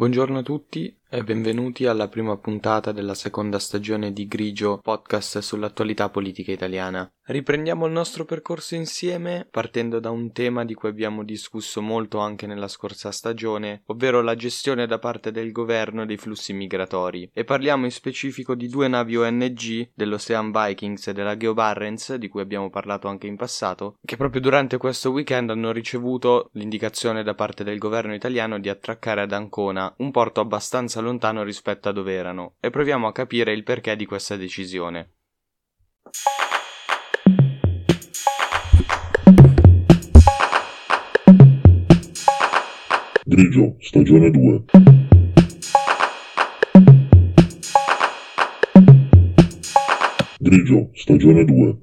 Buongiorno a tutti e benvenuti alla prima puntata della seconda stagione di Grigio, podcast sull'attualità politica italiana. Riprendiamo il nostro percorso insieme partendo da un tema di cui abbiamo discusso molto anche nella scorsa stagione, ovvero la gestione da parte del governo dei flussi migratori e parliamo in specifico di due navi ONG dell'Ocean Vikings e della Geo Barents di cui abbiamo parlato anche in passato, che proprio durante questo weekend hanno ricevuto l'indicazione da parte del governo italiano di attraccare ad Ancona, un porto abbastanza lontano rispetto a dove erano, e proviamo a capire il perché di questa decisione. Grigio, stagione 2. Grigio, stagione 2.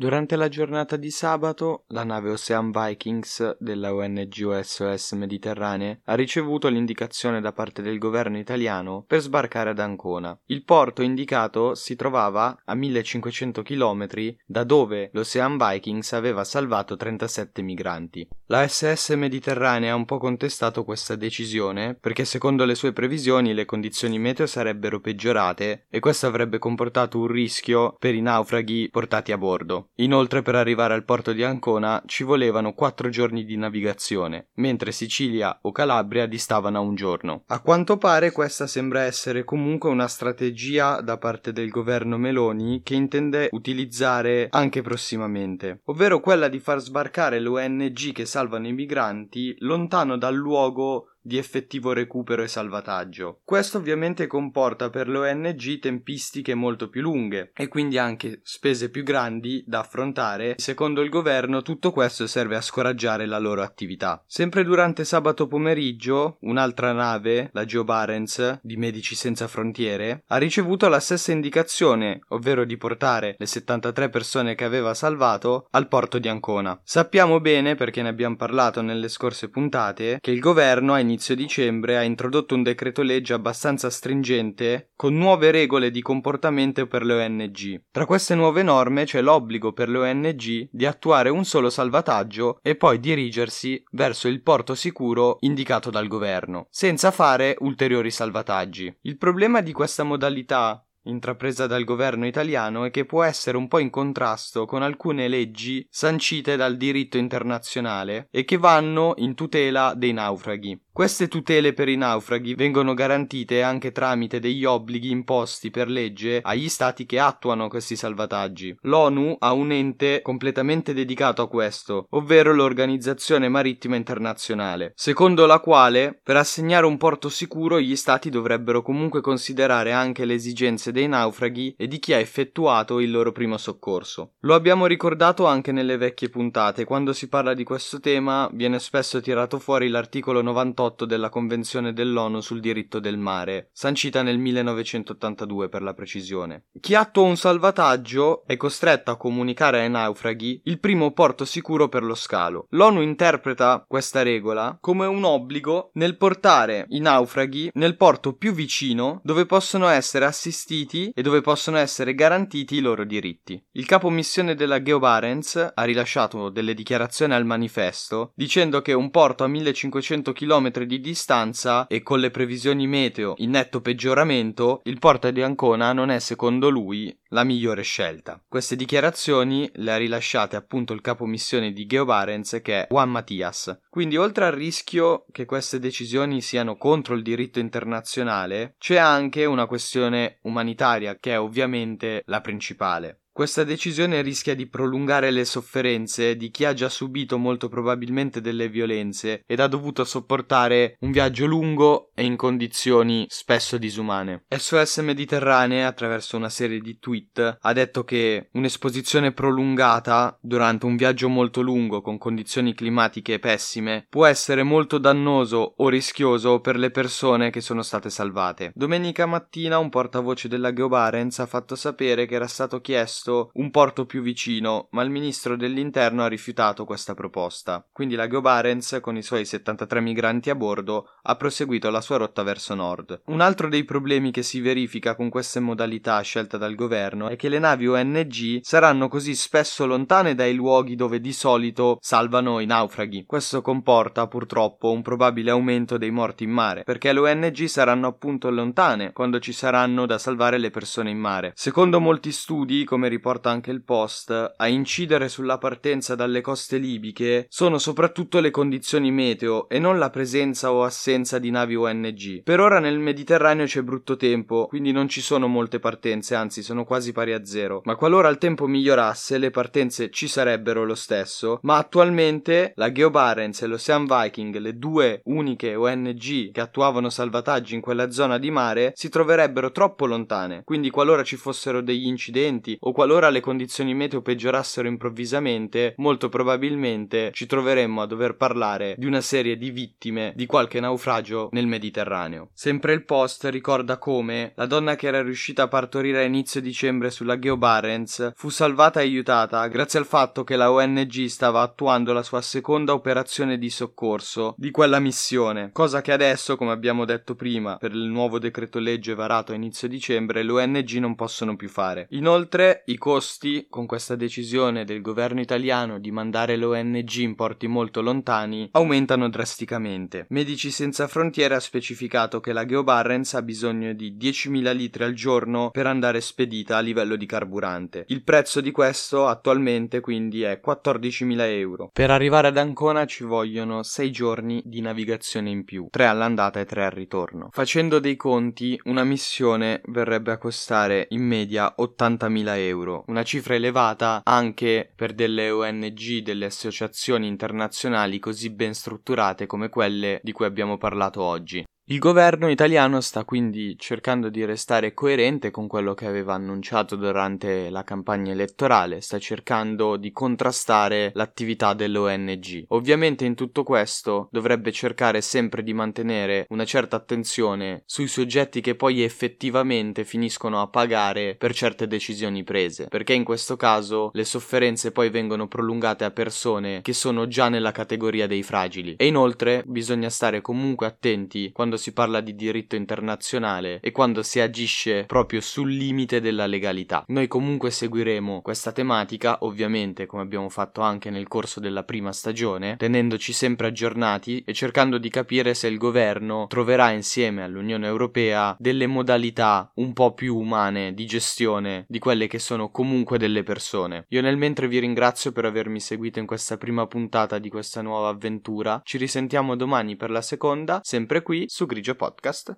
Durante la giornata di sabato, la nave Ocean Vikings della ONG SOS Mediterranee ha ricevuto l'indicazione da parte del governo italiano per sbarcare ad Ancona. Il porto indicato si trovava a 1500 km da dove l'Ocean Vikings aveva salvato 37 migranti. La SS Mediterranea ha un po' contestato questa decisione perché secondo le sue previsioni le condizioni meteo sarebbero peggiorate e questo avrebbe comportato un rischio per i naufraghi portati a bordo. Inoltre per arrivare al porto di Ancona ci volevano quattro giorni di navigazione, mentre Sicilia o Calabria distavano a un giorno. A quanto pare questa sembra essere comunque una strategia da parte del governo Meloni che intende utilizzare anche prossimamente, ovvero quella di far sbarcare le ONG che salvano i migranti lontano dal luogo di effettivo recupero e salvataggio. Questo ovviamente comporta per le ONG tempistiche molto più lunghe e quindi anche spese più grandi da affrontare. Secondo il governo tutto questo serve a scoraggiare la loro attività. Sempre durante sabato pomeriggio, un'altra nave, la Geo Barents di Medici Senza Frontiere, ha ricevuto la stessa indicazione, ovvero di portare le 73 persone che aveva salvato al porto di Ancona. Sappiamo bene, perché ne abbiamo parlato nelle scorse puntate, che il governo ha inizio dicembre ha introdotto un decreto legge abbastanza stringente con nuove regole di comportamento per le ONG. Tra queste nuove norme c'è l'obbligo per le ONG di attuare un solo salvataggio e poi dirigersi verso il porto sicuro indicato dal governo, senza fare ulteriori salvataggi. Il problema di questa modalità intrapresa dal governo italiano e che può essere un po' in contrasto con alcune leggi sancite dal diritto internazionale e che vanno in tutela dei naufraghi. Queste tutele per i naufraghi vengono garantite anche tramite degli obblighi imposti per legge agli stati che attuano questi salvataggi. L'ONU ha un ente completamente dedicato a questo, ovvero l'Organizzazione Marittima Internazionale, secondo la quale per assegnare un porto sicuro gli stati dovrebbero comunque considerare anche le esigenze dei naufraghi e di chi ha effettuato il loro primo soccorso. Lo abbiamo ricordato anche nelle vecchie puntate, quando si parla di questo tema viene spesso tirato fuori l'articolo 98 98 della Convenzione dell'ONU sul diritto del mare, sancita nel 1982 per la precisione. Chi attua un salvataggio è costretto a comunicare ai naufraghi il primo porto sicuro per lo scalo. L'ONU interpreta questa regola come un obbligo nel portare i naufraghi nel porto più vicino dove possono essere assistiti e dove possono essere garantiti i loro diritti. Il capo missione della Geo Barents ha rilasciato delle dichiarazioni al manifesto dicendo che un porto a 1500 km di distanza e con le previsioni meteo in netto peggioramento, il porto di Ancona non è secondo lui la migliore scelta. Queste dichiarazioni le ha rilasciate appunto il capo missione di Geo Barents che è Juan Matias. Quindi oltre al rischio che queste decisioni siano contro il diritto internazionale, c'è anche una questione umanitaria che è ovviamente la principale. Questa decisione rischia di prolungare le sofferenze di chi ha già subito molto probabilmente delle violenze ed ha dovuto sopportare un viaggio lungo e in condizioni spesso disumane. SOS Mediterranee, attraverso una serie di tweet, ha detto che un'esposizione prolungata durante un viaggio molto lungo con condizioni climatiche pessime può essere molto dannoso o rischioso per le persone che sono state salvate. Domenica mattina un portavoce della Geobarents ha fatto sapere che era stato chiesto Trieste un porto più vicino, ma il ministro dell'interno ha rifiutato questa proposta. Quindi la Go Barents, con i suoi 73 migranti a bordo, ha proseguito la sua rotta verso nord. Un altro dei problemi che si verifica con queste modalità scelte dal governo è che le navi ONG saranno così spesso lontane dai luoghi dove di solito salvano i naufraghi. Questo comporta purtroppo un probabile aumento dei morti in mare, perché le ONG saranno appunto lontane quando ci saranno da salvare le persone in mare. Secondo molti studi, come riporta anche il Post, a incidere sulla partenza dalle coste libiche sono soprattutto le condizioni meteo e non la presenza o assenza di navi ONG. Per ora nel Mediterraneo c'è brutto tempo, quindi non ci sono molte partenze, anzi sono quasi pari a zero. Ma qualora il tempo migliorasse, le partenze ci sarebbero lo stesso, ma attualmente la Geo Barents e l'Ocean Viking, le due uniche ONG che attuavano salvataggi in quella zona di mare, si troverebbero troppo lontane. Quindi qualora ci fossero degli incidenti o qualora le condizioni meteo peggiorassero improvvisamente, molto probabilmente ci troveremmo a dover parlare di una serie di vittime di qualche naufragio nel Mediterraneo. Sempre il post ricorda come la donna che era riuscita a partorire a inizio dicembre sulla Geo Barents fu salvata e aiutata grazie al fatto che la ONG stava attuando la sua seconda operazione di soccorso di quella missione, cosa che adesso, come abbiamo detto prima, per il nuovo decreto legge varato a inizio dicembre, le ONG non possono più fare. Inoltre, i costi, con questa decisione del governo italiano di mandare le ONG in porti molto lontani, aumentano drasticamente. Medici Senza Frontiere ha specificato che la Geo Barents ha bisogno di 10.000 litri al giorno per andare spedita a livello di carburante. Il prezzo di questo attualmente quindi è 14.000 euro. Per arrivare ad Ancona ci vogliono 6 giorni di navigazione in più, 3 all'andata e 3 al ritorno. Facendo dei conti, una missione verrebbe a costare in media 80.000 euro, una cifra elevata anche per delle ONG, delle associazioni internazionali così ben strutturate come quelle di cui abbiamo parlato oggi. Il governo italiano sta quindi cercando di restare coerente con quello che aveva annunciato durante la campagna elettorale, sta cercando di contrastare l'attività delle ONG. Ovviamente in tutto questo dovrebbe cercare sempre di mantenere una certa attenzione sui soggetti che poi effettivamente finiscono a pagare per certe decisioni prese, perché in questo caso le sofferenze poi vengono prolungate a persone che sono già nella categoria dei fragili. E inoltre bisogna stare comunque attenti quando si parla di diritto internazionale e quando si agisce proprio sul limite della legalità. Noi comunque seguiremo questa tematica, ovviamente come abbiamo fatto anche nel corso della prima stagione, tenendoci sempre aggiornati e cercando di capire se il governo troverà insieme all'Unione Europea delle modalità un po' più umane di gestione di quelle che sono comunque delle persone. Io nel mentre vi ringrazio per avermi seguito in questa prima puntata di questa nuova avventura. Ci risentiamo domani per la seconda, sempre qui su Grigio Podcast.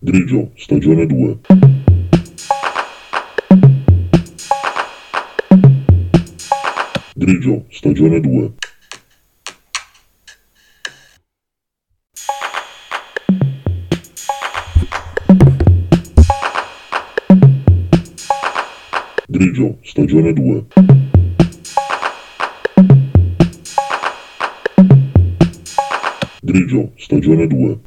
Grigio, stagione 2. Grigio, stagione 2. Grigio, stagione 2. Grigio, stagione 2.